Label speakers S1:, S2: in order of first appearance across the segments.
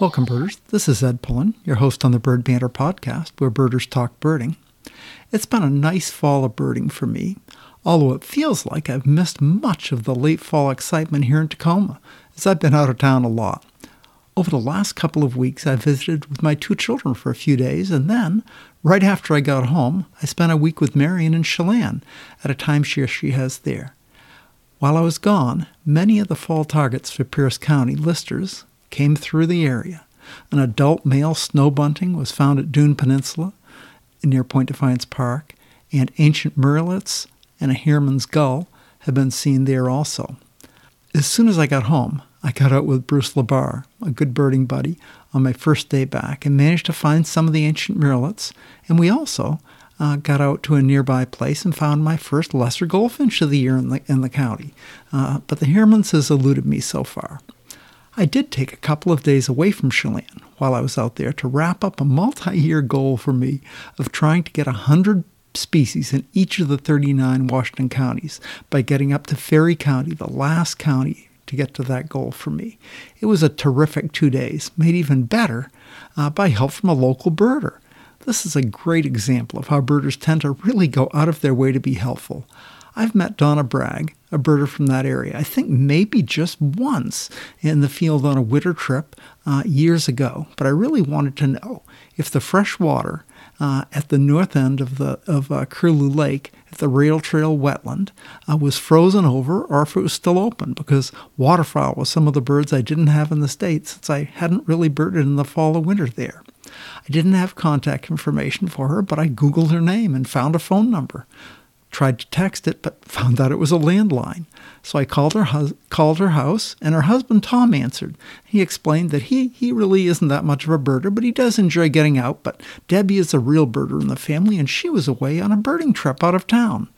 S1: Welcome, birders. This is Ed Pullen, your host on the Bird Banter podcast, where birders talk birding. It's been a nice fall of birding for me, although it feels like I've missed much of the late fall excitement here in Tacoma, as I've been out of town a lot. Over the last couple of weeks, I visited with my two children for a few days, and then, right after I got home, I spent a week with Marion in Chelan at a timeshare she has there. While I was gone, many of the fall targets for Pierce County listers came through the area. An adult male snow bunting was found at Dune Peninsula near Point Defiance Park, and ancient murrelets and a Heermann's gull have been seen there also. As soon as I got home, I got out with Bruce LaBar, a good birding buddy, on my first day back and managed to find some of the ancient murrelets, and we also uh, got out to a nearby place and found my first lesser goldfinch of the year in the, in the county. Uh, but the Heermanns has eluded me so far. I did take a couple of days away from Chelan while I was out there to wrap up a multi year goal for me of trying to get 100 species in each of the 39 Washington counties by getting up to Ferry County, the last county to get to that goal for me. It was a terrific two days, made even better uh, by help from a local birder. This is a great example of how birders tend to really go out of their way to be helpful. I've met Donna Bragg, a birder from that area, I think maybe just once in the field on a winter trip uh, years ago, but I really wanted to know if the fresh water uh, at the north end of the of uh, Curlew Lake at the rail trail wetland uh, was frozen over or if it was still open because waterfowl was some of the birds I didn't have in the States since I hadn't really birded in the fall or winter there. I didn't have contact information for her, but I Googled her name and found a phone number tried to text it, but found out it was a landline. So I called her hus- called her house, and her husband Tom answered. He explained that he he really isn't that much of a birder, but he does enjoy getting out. But Debbie is a real birder in the family, and she was away on a birding trip out of town.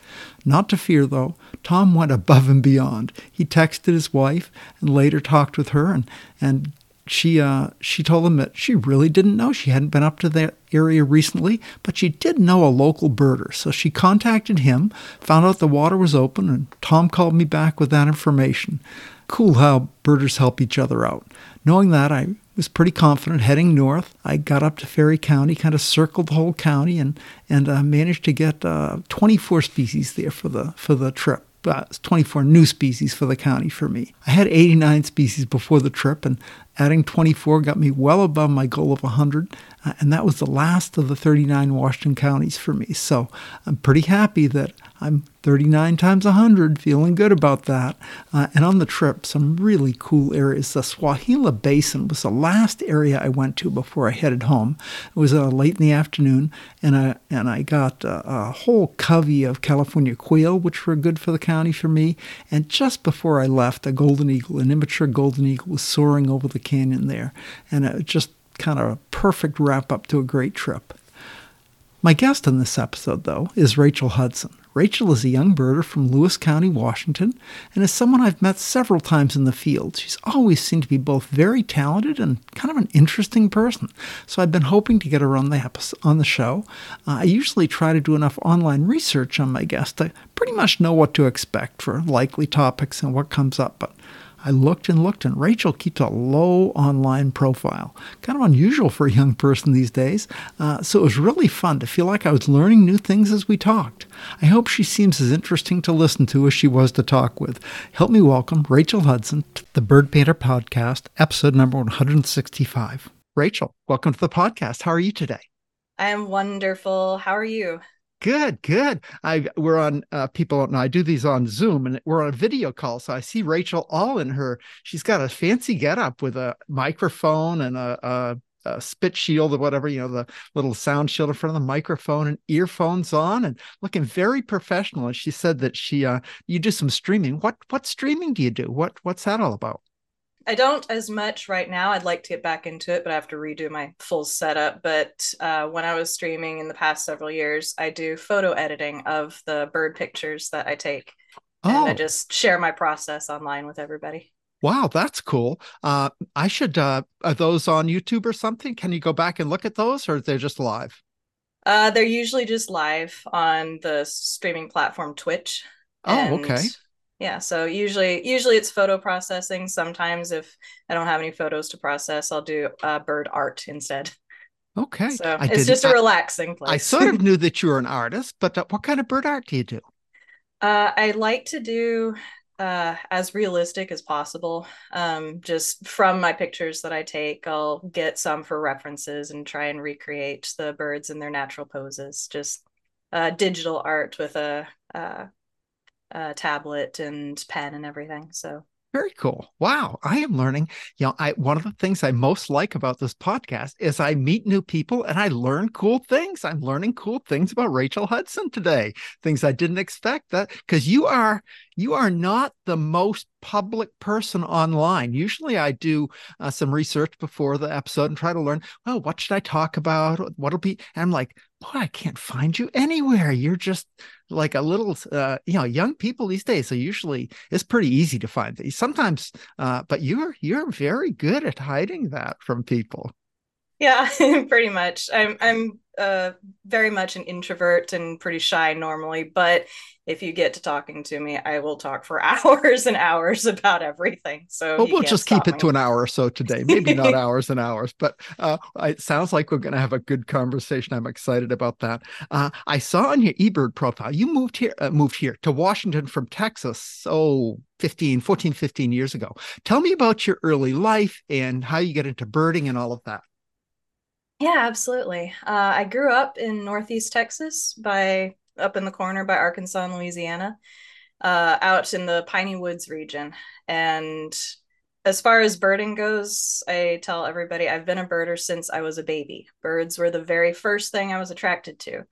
S1: Not to fear, though, Tom went above and beyond. He texted his wife and later talked with her and, and she uh, she told him that she really didn't know. She hadn't been up to that area recently, but she did know a local birder. So she contacted him, found out the water was open, and Tom called me back with that information. Cool how birders help each other out. Knowing that, I was pretty confident heading north. I got up to Ferry County, kind of circled the whole county, and and uh, managed to get uh, 24 species there for the for the trip uh, 24 new species for the county for me. I had 89 species before the trip, and adding 24 got me well above my goal of 100, uh, and that was the last of the 39 Washington counties for me. So I'm pretty happy that I'm 39 times 100, feeling good about that. Uh, and on the trip, some really cool areas. The Swawilla Basin was the last area I went to before I headed home. It was uh, late in the afternoon, and I, and I got a whole covey of California quail, which were good for the county for me. And just before I left, a golden eagle, an immature golden eagle, was soaring over the canyon there. And it just kind of a perfect wrap up to a great trip. My guest in this episode, though, is Rachel Hudson. Rachel is a young birder from Lewis County, Washington, and is someone I've met several times in the field. She's always seemed to be both very talented and kind of an interesting person. So I've been hoping to get her on the episode, on the show. Uh, I usually try to do enough online research on my guests to pretty much know what to expect for likely topics and what comes up, but I looked and looked, and Rachel keeps a low online profile. Kind of unusual for a young person these days. Uh, so it was really fun to feel like I was learning new things as we talked. I hope she seems as interesting to listen to as she was to talk with. Help me welcome Rachel Hudson to the Bird Banter Podcast, episode number 165. Rachel, welcome to the podcast. How are you today?
S2: I am wonderful. How are you?
S1: Good, good. I we're on uh, people don't know I do these on Zoom and we're on a video call, so I see Rachel all in her. She's got a fancy getup with a microphone and a, a, spit shield or whatever, you know, the little sound shield in front of the microphone and earphones on, and looking very professional. And she said that she uh, you do some streaming. What what streaming do you do? What what's that all about?
S2: I don't as much right now. I'd like to get back into it, but I have to redo my full setup. But uh, when I was streaming in the past several years, I do photo editing of the bird pictures that I take. Oh. And I oh. just share my process online with everybody.
S1: Wow, that's cool. Uh, I should, uh, are those on YouTube or something? Can you go back and look at those or they're just live?
S2: Uh, they're usually just live on the streaming platform Twitch.
S1: Oh, okay
S2: yeah so usually usually it's photo processing sometimes if i don't have any photos to process i'll do uh, bird art instead
S1: okay
S2: so I it's just a relaxing place
S1: i sort of knew that you were an artist but uh, what kind of bird art do you do
S2: uh, i like to do uh, as realistic as possible. Um, just from my pictures that I take, I'll get some for references and try and recreate the birds in their natural poses. Just uh, digital art with a, a tablet and pen and everything. So
S1: very cool. Wow. I am learning. You know, I one of the things I most like about this podcast is I meet new people and I learn cool things. I'm learning cool things about Rachel Hudson today. Things I didn't expect that because you are you are not the most public person online. Usually I do uh, some research before the episode and try to learn, well, what should I talk about? What'll be, and I'm like, boy, I can't find you anywhere. You're just like a little, uh, you know, young people these days. So usually it's pretty easy to find sometimes, uh, but you're, you're very good at hiding that from people.
S2: Yeah, pretty much. I'm, I'm uh, very much an introvert and pretty shy normally, but if you get to talking to me, I will talk for hours and hours about everything. So
S1: well, we'll just keep it to an hour or so today. Maybe not hours and hours, but uh, it sounds like we're going to have a good conversation. I'm excited about that. Uh, I saw on your eBird profile you moved here, uh, moved here to Washington from Texas. Oh, 15, 14, 15 years ago. Tell me about your early life and how you get into birding and all of that.
S2: Yeah, absolutely. Uh, I grew up in Northeast Texas by up in the corner by Arkansas and Louisiana, uh, out in the Piney Woods region. And as far as birding goes, I tell everybody I've been a birder since I was a baby. Birds were the very first thing I was attracted to.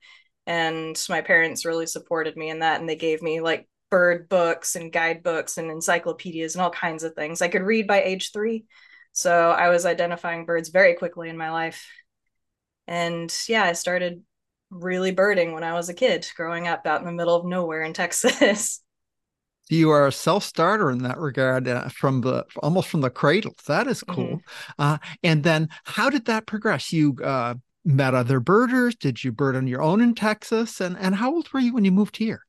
S2: And my parents really supported me in that. And they gave me like bird books and guidebooks and encyclopedias and all kinds of things. I could read by age three. So I was identifying birds very quickly in my life. And yeah, I started really birding when I was a kid, growing up out in the middle of nowhere in Texas.
S1: you are a self starter in that regard uh, from the almost from the cradle. That is cool. Mm-hmm. Uh, and then how did that progress? You uh, met other birders. Did you bird on your own in Texas? And and how old were you when you moved here?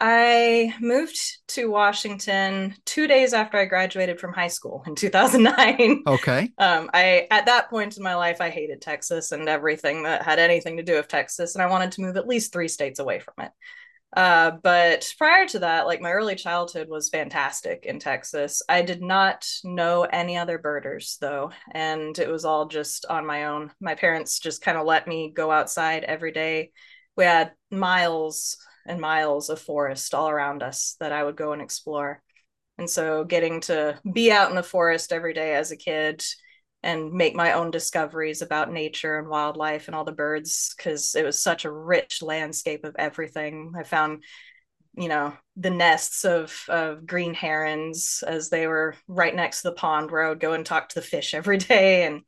S2: I moved to Washington two days after I graduated from high school in 2009.
S1: Okay.
S2: Um, I at that point in my life, I hated Texas and everything that had anything to do with Texas, and I wanted to move at least three states away from it. Uh, but prior to that, like my early childhood was fantastic in Texas. I did not know any other birders though, and it was all just on my own. My parents just kind of let me go outside every day. We had miles and miles of forest all around us that I would go and explore. And so getting to be out in the forest every day as a kid and make my own discoveries about nature and wildlife and all the birds because it was such a rich landscape of everything. I found you know the nests of of green herons as they were right next to the pond where I would go and talk to the fish every day and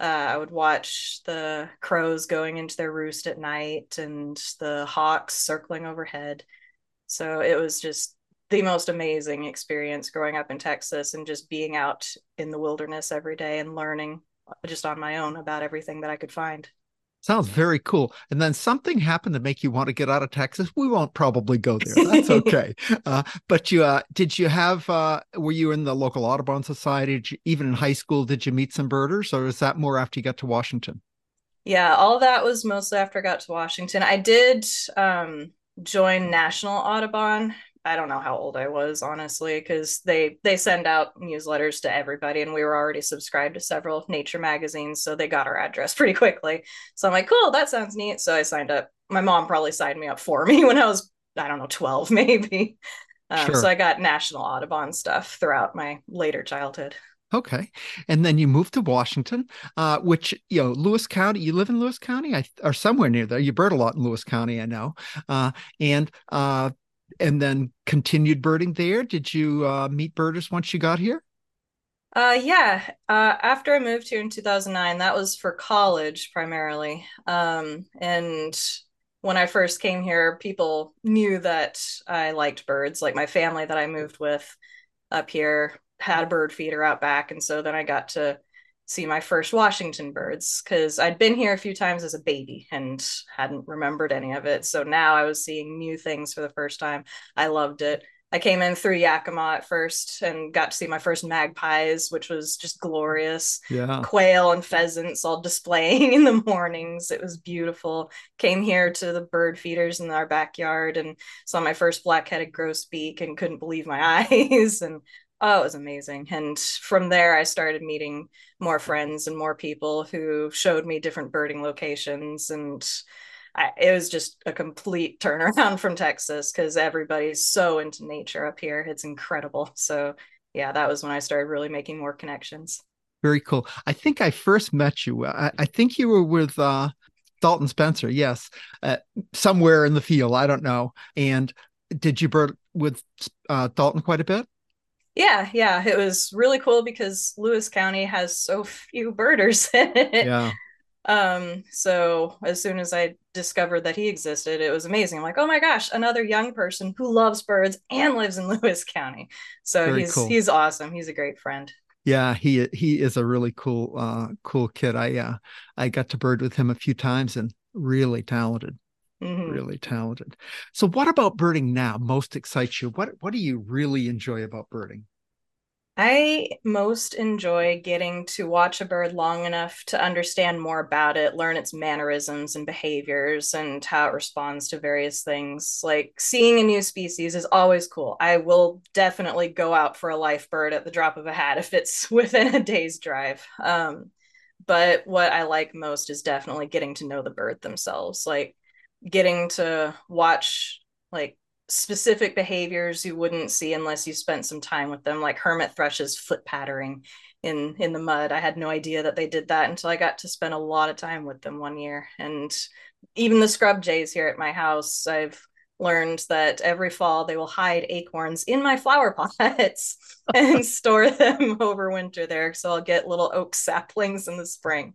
S2: uh, I would watch the crows going into their roost at night and the hawks circling overhead. So it was just the most amazing experience growing up in Texas and just being out in the wilderness every day and learning just on my own about everything that I could find.
S1: Sounds very cool. And then something happened to make you want to get out of Texas. We won't probably go there. That's okay. uh, but you, uh, did you have? Uh, were you in the local Audubon Society? You, even in high school, did you meet some birders, or was that more after you got to Washington?
S2: Yeah, all that was mostly after I got to Washington. I did um, join National Audubon I don't know how old I was honestly because they they send out newsletters to everybody and we were already subscribed to several nature magazines so they got our address pretty quickly. So I'm like, cool, that sounds neat. So I signed up. My mom probably signed me up for me when I was I don't know 12 maybe. Um, sure. So I got National Audubon stuff throughout my later childhood.
S1: Okay, and then you moved to Washington, uh, which you know Lewis County. You live in Lewis County, I, or somewhere near there. You bird a lot in Lewis County, I know. Uh, and uh, and then continued birding there. Did you uh, meet birders once you got here?
S2: Uh, yeah. Uh, after I moved here in 2009, that was for college primarily. Um, and when I first came here, people knew that I liked birds. Like my family that I moved with up here had a bird feeder out back. And so then I got to see my first Washington birds because I'd been here a few times as a baby and hadn't remembered any of it. So now I was seeing new things for the first time. I loved it. I came in through Yakima at first and got to see my first magpies, which was just glorious.
S1: Yeah.
S2: Quail and pheasants all displaying in the mornings. It was beautiful. Came here to the bird feeders in our backyard and saw my first black-headed grosbeak and couldn't believe my eyes. And oh, it was amazing. And from there, I started meeting more friends and more people who showed me different birding locations and I, it was just a complete turnaround from Texas because everybody's so into nature up here. It's incredible. So, yeah, that was when I started really making more connections.
S1: Very cool. I think I first met you. I, I think you were with uh, Dalton Spencer. Yes, uh, somewhere in the field. I don't know. And did you bird with uh, Dalton quite a bit?
S2: Yeah, yeah, it was really cool because Lewis County has so few birders in it.
S1: Yeah.
S2: Um, so as soon as I discovered that he existed, it was amazing. I'm like, oh my gosh, another young person who loves birds and lives in Lewis County. So Very he's cool. he's awesome. He's a great friend.
S1: Yeah, he he is a really cool uh cool kid. I uh I got to bird with him a few times and really talented. Mm-hmm. Really talented. So what about birding now most excites you? What what do you really enjoy about birding?
S2: I most enjoy getting to watch a bird long enough to understand more about it, learn its mannerisms and behaviors, and how it responds to various things. Like seeing a new species is always cool. I will definitely go out for a life bird at the drop of a hat if it's within a day's drive. Um, but what I like most is definitely getting to know the bird themselves, like getting to watch like specific behaviors you wouldn't see unless you spent some time with them like hermit thrushes foot pattering in in the mud. I had no idea that they did that until i got to spend a lot of time with them one year. And even the scrub jays here at my house i've learned that every fall they will hide acorns in my flower pots and store them over winter there. So i'll get little oak saplings in the spring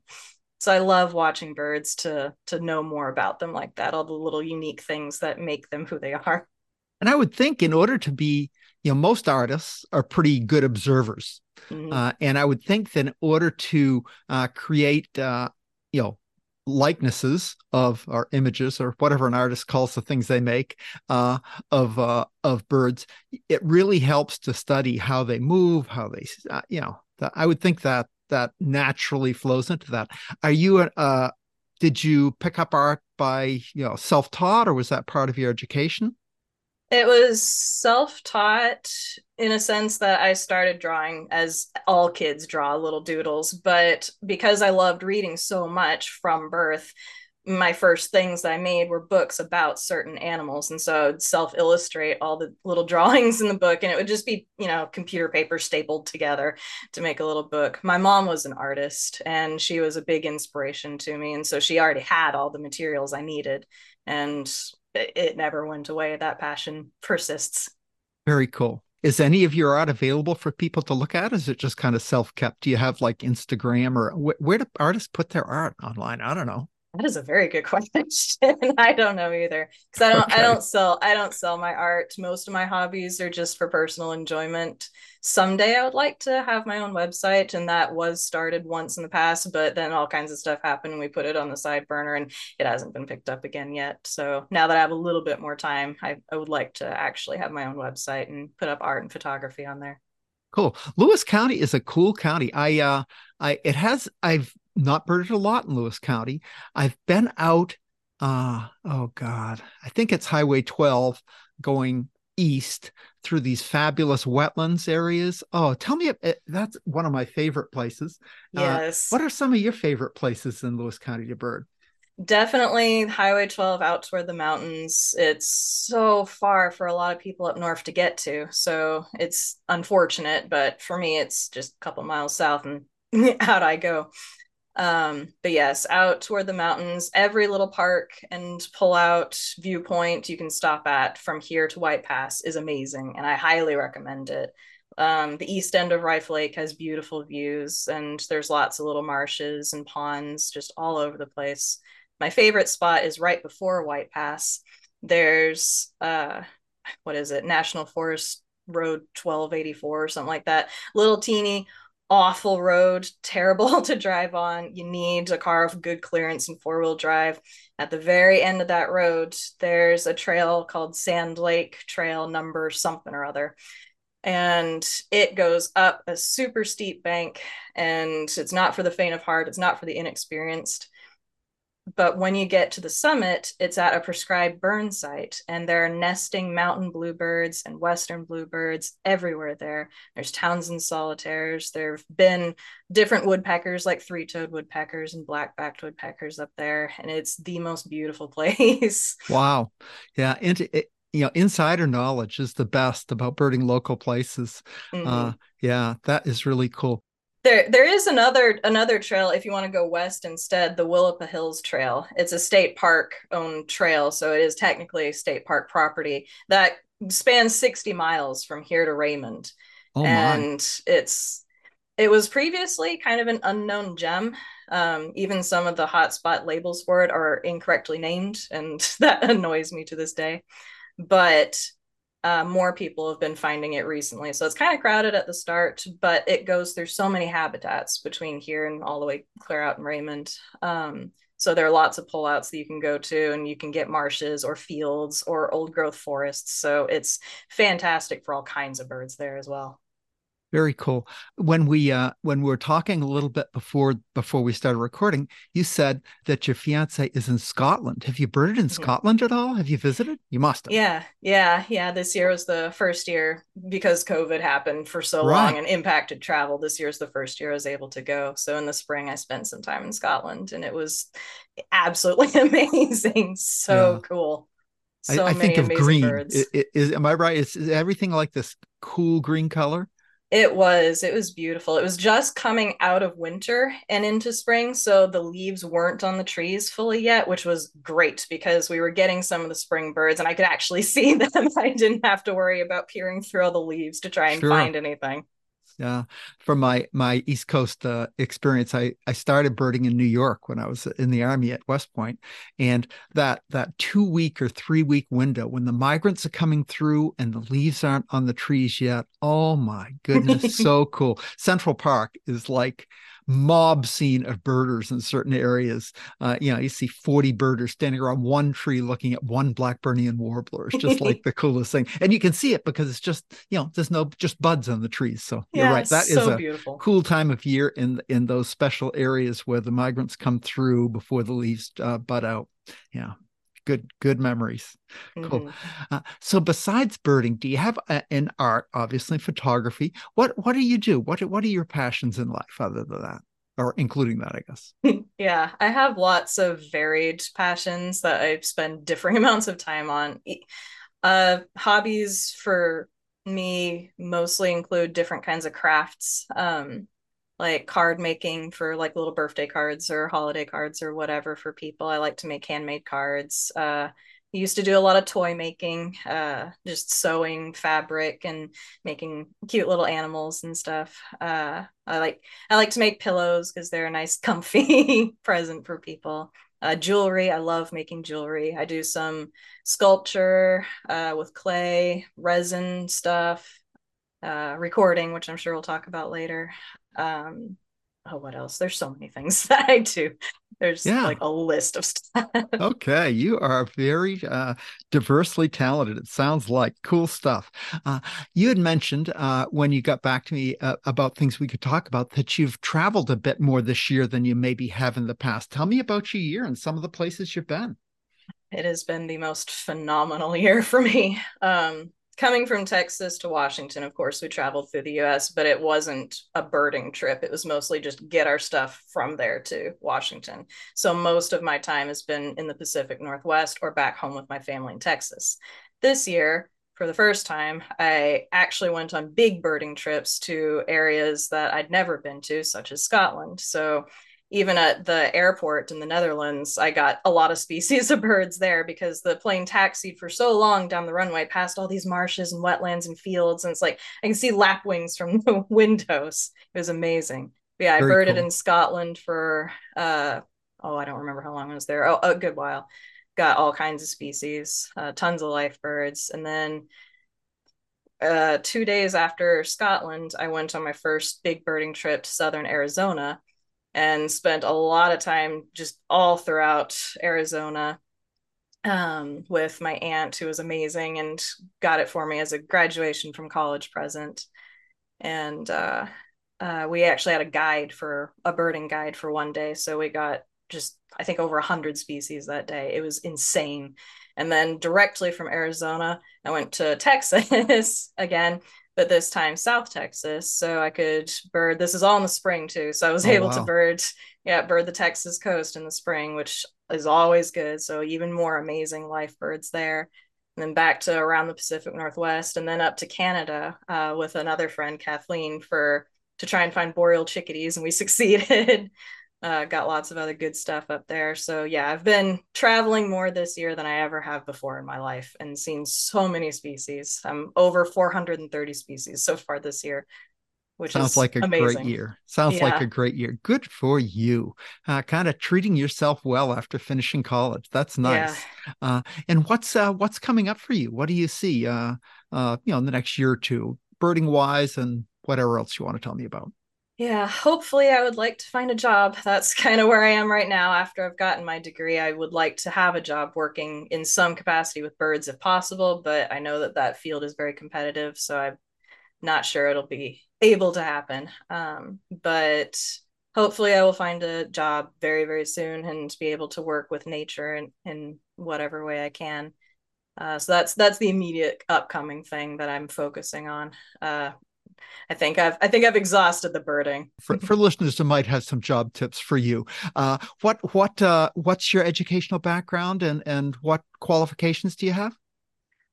S2: so i love watching birds to to know more about them like that all the little unique things that make them who they are
S1: and I would think in order to be, you know, most artists are pretty good observers. Mm-hmm. Uh, and I would think that in order to uh, create, uh, you know, likenesses of or images or whatever an artist calls the things they make uh, of uh, of birds, it really helps to study how they move, how they, uh, you know, I would think that that naturally flows into that. Are you uh did you pick up art by you know self-taught or was that part of your education
S2: it was self-taught in a sense that I started drawing as all kids draw little doodles, but because I loved reading so much from birth, my first things I made were books about certain animals. And so I'd self illustrate all the little drawings in the book, and it would just be, you know, computer paper stapled together to make a little book. My mom was an artist and she was a big inspiration to me. And so she already had all the materials I needed. And it never went away. That passion persists.
S1: Very cool. Is any of your art available for people to look at? Is it just kind of self kept? Do you have like Instagram or wh- where do artists put their art online? I don't know.
S2: That is a very good question. I don't know either because I don't okay. I don't sell I don't sell my art. Most of my hobbies are just for personal enjoyment. Someday I would like to have my own website, and that was started once in the past, but then all kinds of stuff happened, and we put it on the side burner, and it hasn't been picked up again yet. So now that I have a little bit more time, I, I would like to actually have my own website and put up art and photography on there.
S1: Cool. Lewis County is a cool county. I uh I it has I've not birded a lot in Lewis County. I've been out, uh, oh God, I think it's Highway 12 going east through these fabulous wetlands areas. Oh, tell me, eh, that's one of my favorite places.
S2: Uh, yes.
S1: Uh, what are some of your favorite places in Lewis County to bird?
S2: Definitely Highway 12 out toward the mountains. It's so far for a lot of people up north to get to. So it's unfortunate, but for me, it's just a couple miles south and out I go. Um, but yes, out toward the mountains, every little park and pull out viewpoint you can stop at from here to White Pass is amazing, and I highly recommend it. Um, the east end of Riffe Lake has beautiful views, and there's lots of little marshes and ponds just all over the place. My favorite spot is right before White Pass. There's uh, what is it? National Forest Road 1284 or something like that. Little teeny awful road, terrible to drive on. You need a car of good clearance and four wheel drive. At the very end of that road, there's a trail called Sand Lake Trail number something or other. And it goes up a super steep bank, and it's not for the faint of heart, it's not for the inexperienced but when you get to the summit, it's at a prescribed burn site, and there are nesting mountain bluebirds and western bluebirds everywhere there. There's Townsend solitaires. There have been different woodpeckers, like three toed woodpeckers and black backed woodpeckers up there, and it's the most beautiful place.
S1: wow. Yeah. And it, you know, insider knowledge is the best about birding local places. Mm-hmm. Uh, yeah, that is really cool
S2: there there is another another trail if you want to go west instead the willapa hills trail. It's a state park owned trail so it is technically a state park property that spans 60 miles from here to raymond. Oh and it's it was previously kind of an unknown gem. Um, even some of the hotspot labels for it are incorrectly named and that annoys me to this day. But uh, more people have been finding it recently. So it's kind of crowded at the start, but it goes through so many habitats between here and all the way clear out in Raymond. Um, so there are lots of pullouts that you can go to, and you can get marshes or fields or old growth forests. So it's fantastic for all kinds of birds there as well.
S1: Very cool. When we uh, when we were talking a little bit before before we started recording, you said that your fiance is in Scotland. Have you birded in Scotland at all? Have you visited? You must have.
S2: Yeah, yeah, yeah. This year was the first year because COVID happened for so right. long and impacted travel. This year is the first year I was able to go. So in the spring, I spent some time in Scotland, and it was absolutely amazing. So yeah. cool.
S1: So I, I think of green. Is, is, am I right? Is, is everything like this cool green color?
S2: It was. It was beautiful. It was just coming out of winter and into spring, so the leaves weren't on the trees fully yet, which was great because we were getting some of the spring birds and I could actually see them. I didn't have to worry about peering through all the leaves to try and sure. find anything
S1: yeah from my my east coast uh, experience i i started birding in new york when i was in the army at west point and that that two week or three week window when the migrants are coming through and the leaves aren't on the trees yet oh my goodness so cool. Central park is like mob scene of birders in certain areas. Uh, you know, you see 40 birders standing around one tree looking at one Blackburnian warbler. It's just like the coolest thing. And you can see it because it's just, you know, there's no just buds on the trees. So yeah, you're right. That is so a beautiful. cool time of year in in those special areas where the migrants come through before the leaves uh, bud out. Yeah good good memories. Mm-hmm. cool uh, so besides birding do you have a, an art obviously photography? What what do you do? What what are your passions in life other than that? Or including that i guess.
S2: Yeah i have lots of varied passions that i spend differing amounts of time on. Uh hobbies for me mostly include different kinds of crafts. Um like card making for like little birthday cards or holiday cards or whatever for people. I like to make handmade cards. Uh, used to do a lot of toy making, uh, just sewing fabric and making cute little animals and stuff. Uh, I like I like to make pillows because they're a nice, comfy present for people. Uh, jewelry, I love making jewelry. I do some sculpture uh, with clay, resin stuff, uh, recording, which I'm sure we'll talk about later um oh what else? There's so many things that i do. There's yeah. like a list of stuff.
S1: Okay you are very uh, diversely talented. It sounds like cool stuff. Uh, you had mentioned uh, when you got back to me uh, about things we could talk about that you've traveled a bit more this year than you maybe have in the past. Tell me about your year and some of the places you've been.
S2: It has been the most phenomenal year for me. Um, coming from Texas to Washington, of course, we traveled through the US, but it wasn't a birding trip. It was mostly just get our stuff from there to Washington. So most of my time has been in the Pacific Northwest or back home with my family in Texas. This year, for the first time, I actually went on big birding trips to areas that I'd never been to, such as Scotland. So even at the airport in the Netherlands, I got a lot of species of birds there because the plane taxied for so long down the runway past all these marshes and wetlands and fields. And it's like I can see lapwings from the windows. It was amazing. But yeah, I Very birded cool. in Scotland for uh oh, I don't remember how long I was there. Oh, a good while. Got all kinds of species, uh, tons of life birds. And then uh, two days after Scotland, I went on my first big birding trip to southern Arizona and spent a lot of time just all throughout Arizona um, with my aunt, who was amazing and got it for me as a graduation from college present. And uh, uh, we actually had a guide for a birding guide for one day. So we got just, I think, over 100 species that day. It was insane. And then directly from Arizona, I went to Texas again, but this time South Texas. So I could bird. This is all in the spring too. So I was oh, able wow. to bird, yeah, bird the Texas coast in the spring, which is always good. So even more amazing life birds there. And then back to around the Pacific Northwest, and then up to Canada uh, with another friend, Kathleen, for to try and find boreal chickadees, and we succeeded. Uh, got lots of other good stuff up there. So yeah, I've been traveling more this year than I ever have before in my life, and seen so many species. I'm over 430 species so far this year, which
S1: sounds like a
S2: amazing.
S1: great year. Sounds yeah. like a great year. Good for you. Uh, kind of treating yourself well after finishing college. That's nice. Yeah. Uh, and what's uh, what's coming up for you? What do you see? Uh, uh, you know, in the next year or two, birding wise, and whatever else you want to tell me about.
S2: Yeah, hopefully, I would like to find a job. That's kind of where I am right now. After I've gotten my degree, I would like to have a job working in some capacity with birds if possible, but I know that that field is very competitive, so I'm not sure it'll be able to happen. Um, but hopefully, I will find a job very, very soon and be able to work with nature in, in whatever way I can. Uh, so that's that's the immediate upcoming thing that I'm focusing on. Uh, I think I've I think I've exhausted the birding.
S1: for, for listeners who might have some job tips for you, uh, what what uh, what's your educational background and and what qualifications do you have?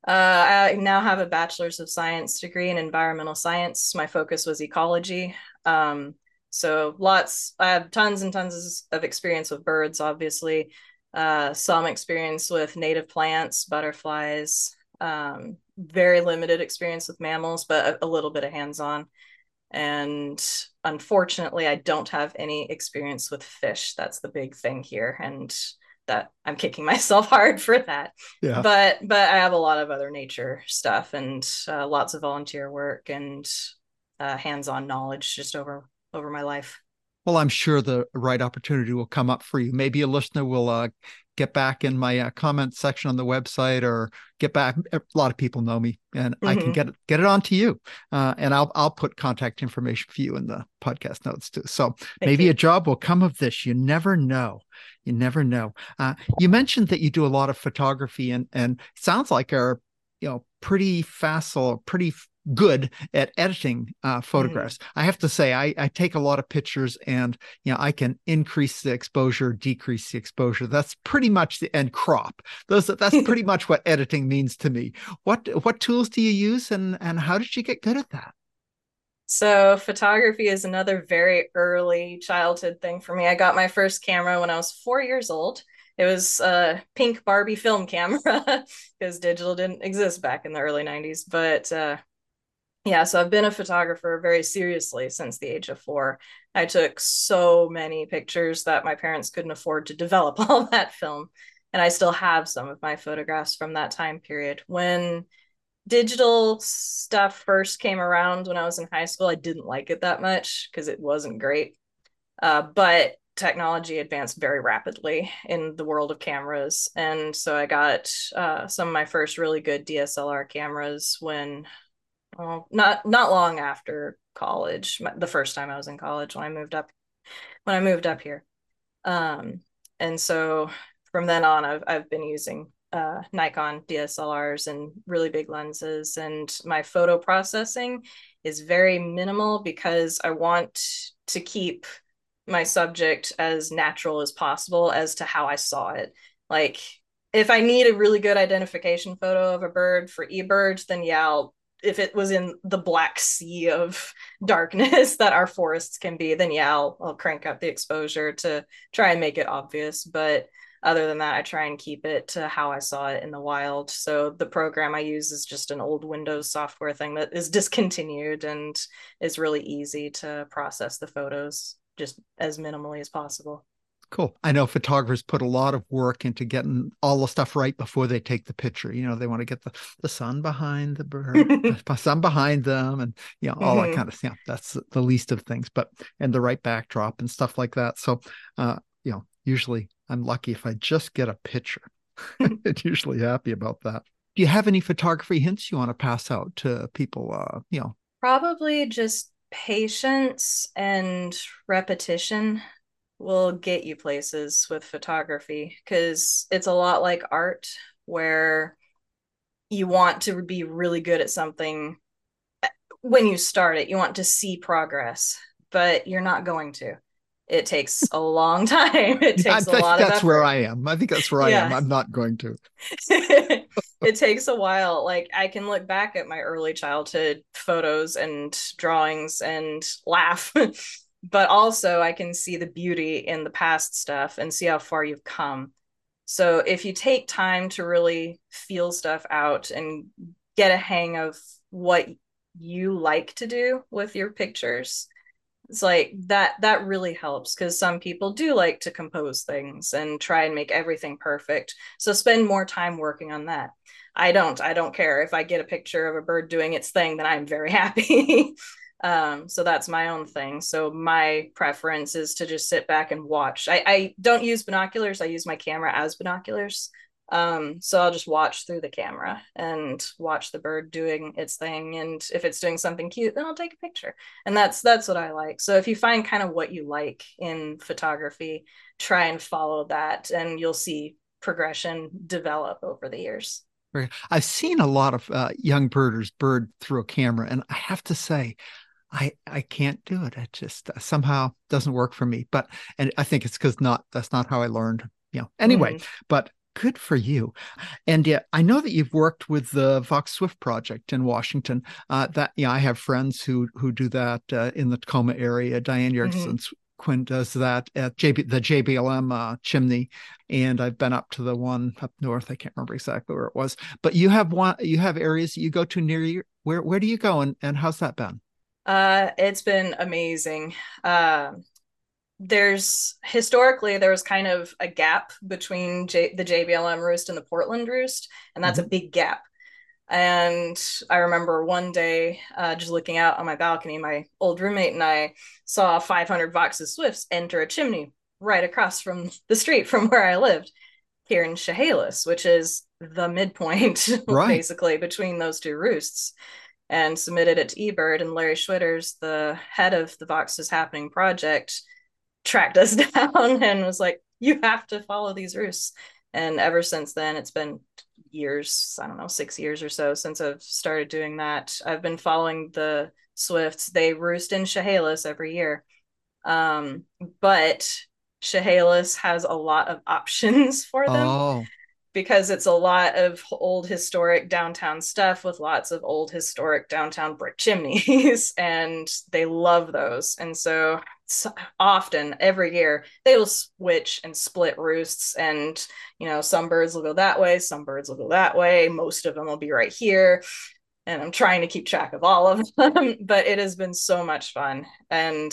S2: Uh, I now have a bachelor's of science degree in environmental science. My focus was ecology. Um, so lots, I have tons and tons of experience with birds, obviously. Uh, some experience with native plants, butterflies, um, very limited experience with mammals, but a, a little bit of hands on. And unfortunately, I don't have any experience with fish. That's the big thing here. And that I'm kicking myself hard for that. Yeah. But but I have a lot of other nature stuff and uh, lots of volunteer work and uh, hands-on knowledge just over over my life.
S1: Well, I'm sure the right opportunity will come up for you. Maybe a listener will uh, get back in my uh, comment section on the website or get back. A lot of people know me, and mm-hmm. I can mm-hmm. get it get it on to you, uh, and I'll I'll put contact information for you in the podcast notes too. So Thank maybe you. a job will come of this. You never know. You never know. Uh, you mentioned that you do a lot of photography, and and sounds like are you know pretty facile, pretty good at editing uh, mm-hmm. photographs. Mm. I have to say, I, I take a lot of pictures, and you know, I can increase the exposure, decrease the exposure. That's pretty much the end crop. Those that's pretty much what editing means to me. What what tools do you use, and and how did you get good at that?
S2: So, photography is another very early childhood thing for me. I got my first camera when I was four years old. It was a pink Barbie film camera because digital didn't exist back in the early 90s. But uh, yeah, so I've been a photographer very seriously since the age of four. I took so many pictures that my parents couldn't afford to develop all that film. And I still have some of my photographs from that time period. When digital stuff first came around when I was in high school, I didn't like it that much because it wasn't great. Uh, but technology advanced very rapidly in the world of cameras. And so I got uh, some of my first really good DSLR cameras when well, not not long after college, the first time I was in college when I moved up when I moved up here. Um, and so from then on, I've I've been using uh, Nikon DSLRs and really big lenses, and my photo processing is very minimal because I want to keep my subject as natural as possible as to how I saw it. Like if I need a really good identification photo of a bird for eBird, then yeah, I'll if it was in the black sea of darkness that our forests can be, then yeah, I'll, I'll crank up the exposure to try and make it obvious. But other than that, I try and keep it to how I saw it in the wild. So the program I use is just an old Windows software thing that is discontinued and is really easy to process the photos just as minimally as possible.
S1: Cool. I know photographers put a lot of work into getting all the stuff right before they take the picture. You know, they want to get the, the sun behind the bird, the sun behind them, and you know all mm-hmm. that kind of stuff. That's the least of things, but and the right backdrop and stuff like that. So, uh, you know, usually I'm lucky if I just get a picture. I'm usually happy about that. Do you have any photography hints you want to pass out to people? Uh, you know,
S2: probably just patience and repetition will get you places with photography because it's a lot like art where you want to be really good at something eh, when you start it you want to see progress but you're not going to. It takes a long time. It takes
S1: a
S2: lot
S1: that's where i am. I think that's where yeah. i am. I'm not going to.
S2: It takes a while. Like i can look back at my early childhood photos and drawings and laugh but also I can see the beauty in the past stuff and see how far you've come. So if you take time to really feel stuff out and get a hang of what you like to do with your pictures, it's like that that really helps because some people do like to compose things and try and make everything perfect. So spend more time working on that. I don't. I don't care if I get a picture of a bird doing its thing, then I'm very happy. Um, so that's my own thing. So my preference is to just sit back and watch. I, I don't use binoculars. I use my camera as binoculars. Um, so I'll just watch through the camera and watch the bird doing its thing. And if it's doing something cute, then I'll take a picture. And that's that's what I like. So if you find kind of what you like in photography, try and follow that, and you'll see progression develop over the years.
S1: I've seen a lot of uh, young birders bird through a camera, and I have to say, I I can't do it. It just uh, somehow doesn't work for me. But and I think it's because not that's not how I learned. You know. Anyway, mm. but good for you. And yeah, I know that you've worked with the Vaux Swift project in Washington. Uh, that yeah, I have friends who who do that uh, in the Tacoma area. Diane Yergson mm-hmm. Quinn does that at JB, the JBLM uh, chimney, and I've been up to the one up north. I can't remember exactly where it was, but you have one. You have areas that you go to near you. Where where do you go, and and how's that been?
S2: Uh, it's been amazing. Uh, there's historically there was kind of a gap between J- the JBLM roost and the Portland roost, and that's mm-hmm. a big gap. And I remember one day uh, just looking out on my balcony, my old roommate and I saw 500 Vaux's Swifts enter a chimney right across from the street from where I lived here in Chehalis, which is the midpoint right. basically between those two roosts and submitted it to eBird. And Larry Schwitters, the head of the Vaux is Happening project, tracked us down and was like, You have to follow these roosts. And ever since then, it's been years, I don't know, six years or so since I've started doing that. I've been following the Swifts. They roost in Chehalis every year. Um, but Chehalis has a lot of options for them. Oh because it's a lot of old historic downtown stuff with lots of old historic downtown brick chimneys and they love those. And so, so often every year they will switch and split roosts and you know some birds will go that way some birds will go that way. Most of them will be right here and i'm trying to keep track of all of them but it has been so much fun. And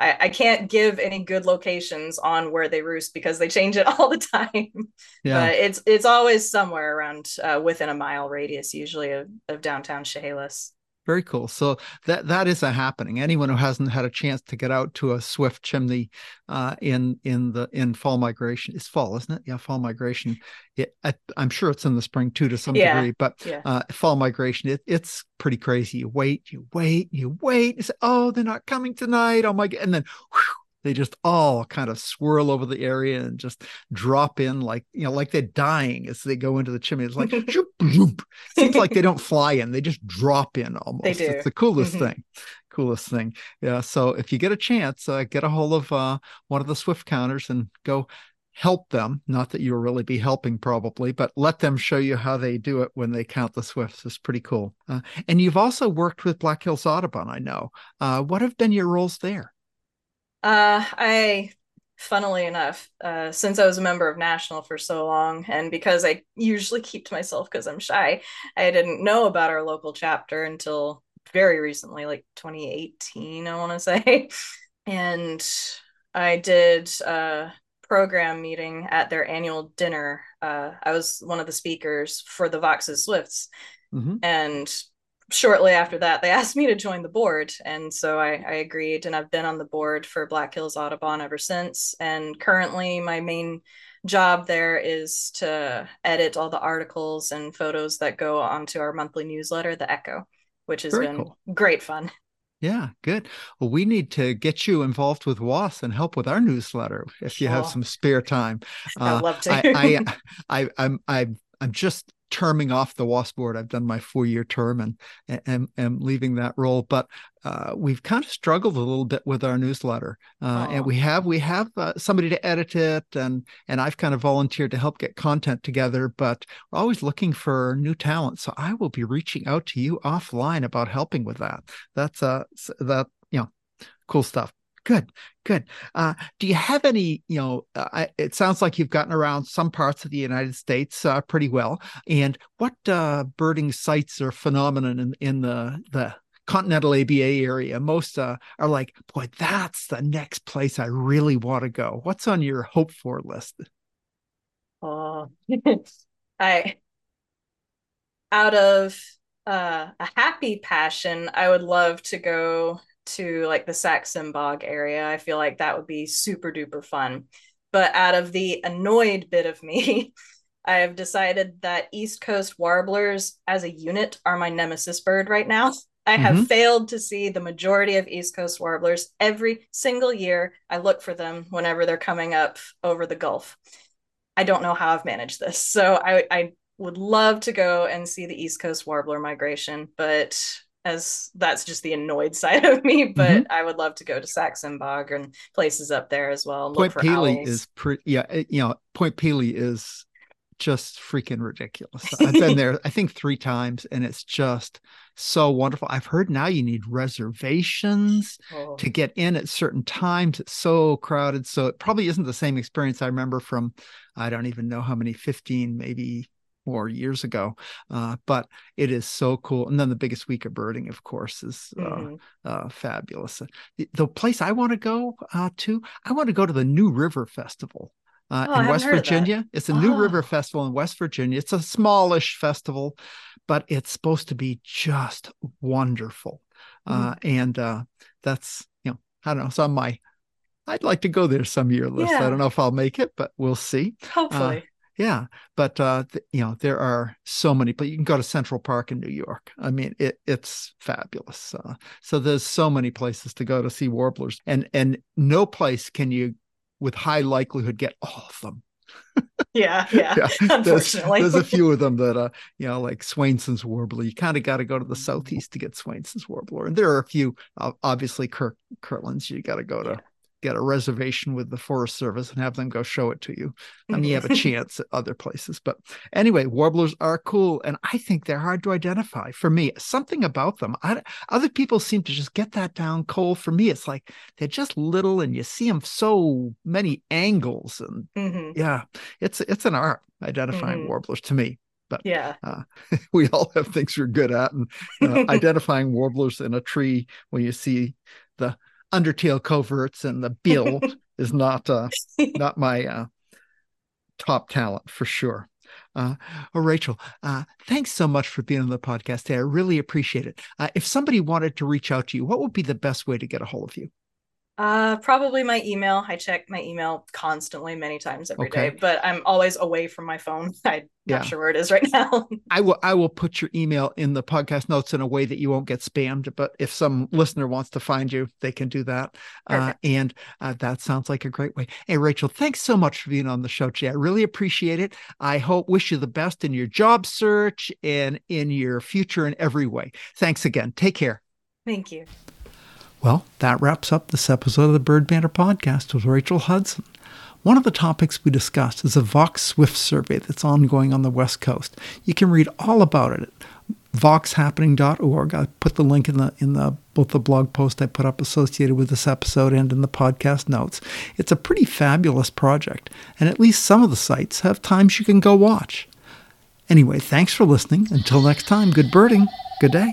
S2: I, I can't give any good locations on where they roost because they change it all the time. Yeah. But it's it's always somewhere around uh, within a mile radius, usually of, of downtown Chehalis.
S1: Very cool. So that that is a happening. Anyone who hasn't had a chance to get out to a swift chimney uh, in in the in fall migration, it's fall, isn't it? Yeah, fall migration. It, I, am sure it's in the spring too to some yeah. degree, but yeah. uh, fall migration, it, it's pretty crazy. You wait, you wait, you wait. You say, oh, they're not coming tonight. Oh my god! And then whew, they just all kind of swirl over the area and just drop in like you know like they're dying as they go into the chimney. It's like shoop, shoop. seems like they don't fly in they just drop in almost. they do. it's the coolest mm-hmm. thing coolest thing. Yeah so if you get a chance uh, get a hold of uh, one of the swift counters and go help them. Not that you'll really be helping probably but let them show you how they do it when they count the swifts. It's pretty cool uh, and you've also worked with black hills audubon i know. Uh, what have been your roles there
S2: uh, I, funnily enough, uh, since I was a member of National for so long, and because I usually keep to myself because I'm shy, I didn't know about our local chapter until very recently, like 2018, I want to say. and I did a program meeting at their annual dinner. Uh, I was one of the speakers for the Vaux's Swifts. Mm-hmm. And shortly after that, they asked me to join the board. And so I, I, agreed, and I've been on the board for Black Hills Audubon ever since. And currently, my main job there is to edit all the articles and photos that go onto our monthly newsletter, The Echo, which has Very been cool. great fun.
S1: Yeah, good. Well, we need to get you involved with WAS and help with our newsletter if you have some spare time.
S2: I'd uh, love to.
S1: I, I, I, I'm, I'm, I'm just terming off the WAS board. I've done my four year term and and am leaving that role. But uh, we've kind of struggled a little bit with our newsletter, uh, and we have we have uh, somebody to edit it, and and I've kind of volunteered to help get content together. But we're always looking for new talent, so I will be reaching out to you offline about helping with that. That's uh that you know cool stuff. Good, good. Uh, do you have any? You know, uh, it sounds like you've gotten around some parts of the United States uh, pretty well. And what uh, birding sites or phenomenon in, in the the continental ABA area most uh, are like, boy, that's the next place I really want to go. What's on your hope for list?
S2: Oh, I out of uh, a happy passion, I would love to go to like the Sax-Zim Bog area. I feel like that would be super duper fun. But out of the annoyed bit of me, I have decided that East Coast warblers as a unit are my nemesis bird right now. I have mm-hmm. failed to see the majority of East Coast warblers every single year. I look for them whenever they're coming up over the Gulf. I don't know how I've managed this. So I, I would love to go and see the East Coast warbler migration, but as that's just the annoyed side of me, but mm-hmm. I would love to go to Sax-Zim Bog and places up there as well.
S1: Point Pelee is pretty, yeah, you know, Point Pelee is just freaking ridiculous. I've been there, I think, three times, and it's just so wonderful. I've heard now you need reservations oh. to get in at certain times. It's so crowded. So it probably isn't the same experience I remember from, I don't even know how many, 15, maybe more years ago. Uh, but it is so cool. And then the biggest week of birding, of course, is uh, mm-hmm. uh, fabulous. The, the, place I want to go uh, to, I want to go to the New River Festival. Uh, oh, in West Virginia, it's a oh. New River Festival in West Virginia. It's a smallish festival, but it's supposed to be just wonderful. Mm-hmm. and that's you know, I don't know. It's on my I'd like to go there some year list. Yeah. I don't know if I'll make it, but we'll see.
S2: Hopefully.
S1: Yeah, but uh, th- you know there are so many. But you can go to Central Park in New York. I mean, it, it's fabulous. Uh, so there's so many places to go to see warblers, and and no place can you, with high likelihood, get all of them.
S2: yeah, yeah. yeah. Unfortunately,
S1: there's, there's, a few of them that uh, you know, like Swainson's warbler. You kind of got to go to the southeast to get Swainson's warbler, and there are a few. Uh, obviously, Kirk Kirtland's. You got to go to. Get a reservation with the Forest Service and have them go show it to you. I mean, you have a chance at other places. But anyway, warblers are cool. And I think they're hard to identify for me. Something about them. I, other people seem to just get that down cold. For me, it's like they're just little and you see them so many angles. And mm-hmm. yeah, it's it's an art identifying mm-hmm. warblers to me but
S2: yeah uh,
S1: we all have things we're good at and uh, identifying warblers in a tree when you see the undertail coverts and the bill is not uh, not my uh, top talent for sure. Uh, oh, Rachel, uh, thanks so much for being on the podcast today. I really appreciate it. Uh, if somebody wanted to reach out to you, what would be the best way to get a hold of you?
S2: Uh, probably my email. I check my email constantly, many times every okay. day, but I'm always away from my phone. I'm yeah. not sure where it is right now.
S1: I will. I will put your email in the podcast notes in a way that you won't get spammed. But if some listener wants to find you, they can do that. Uh, and uh, that sounds like a great way. Hey, Rachel, thanks so much for being on the show today. I really appreciate it. I hope wish you the best in your job search and in your future in every way. Thanks again. Take care.
S2: Thank you.
S1: Well, that wraps up this episode of the Bird Banter podcast with Rachel Hudson. One of the topics we discussed is a Vaux Swift survey that's ongoing on the West Coast. You can read all about it at vauxhappening.org. I put the link in the in the both the blog post I put up associated with this episode and in the podcast notes. It's a pretty fabulous project, and at least some of the sites have times you can go watch. Anyway, thanks for listening. Until next time, good birding. Good day.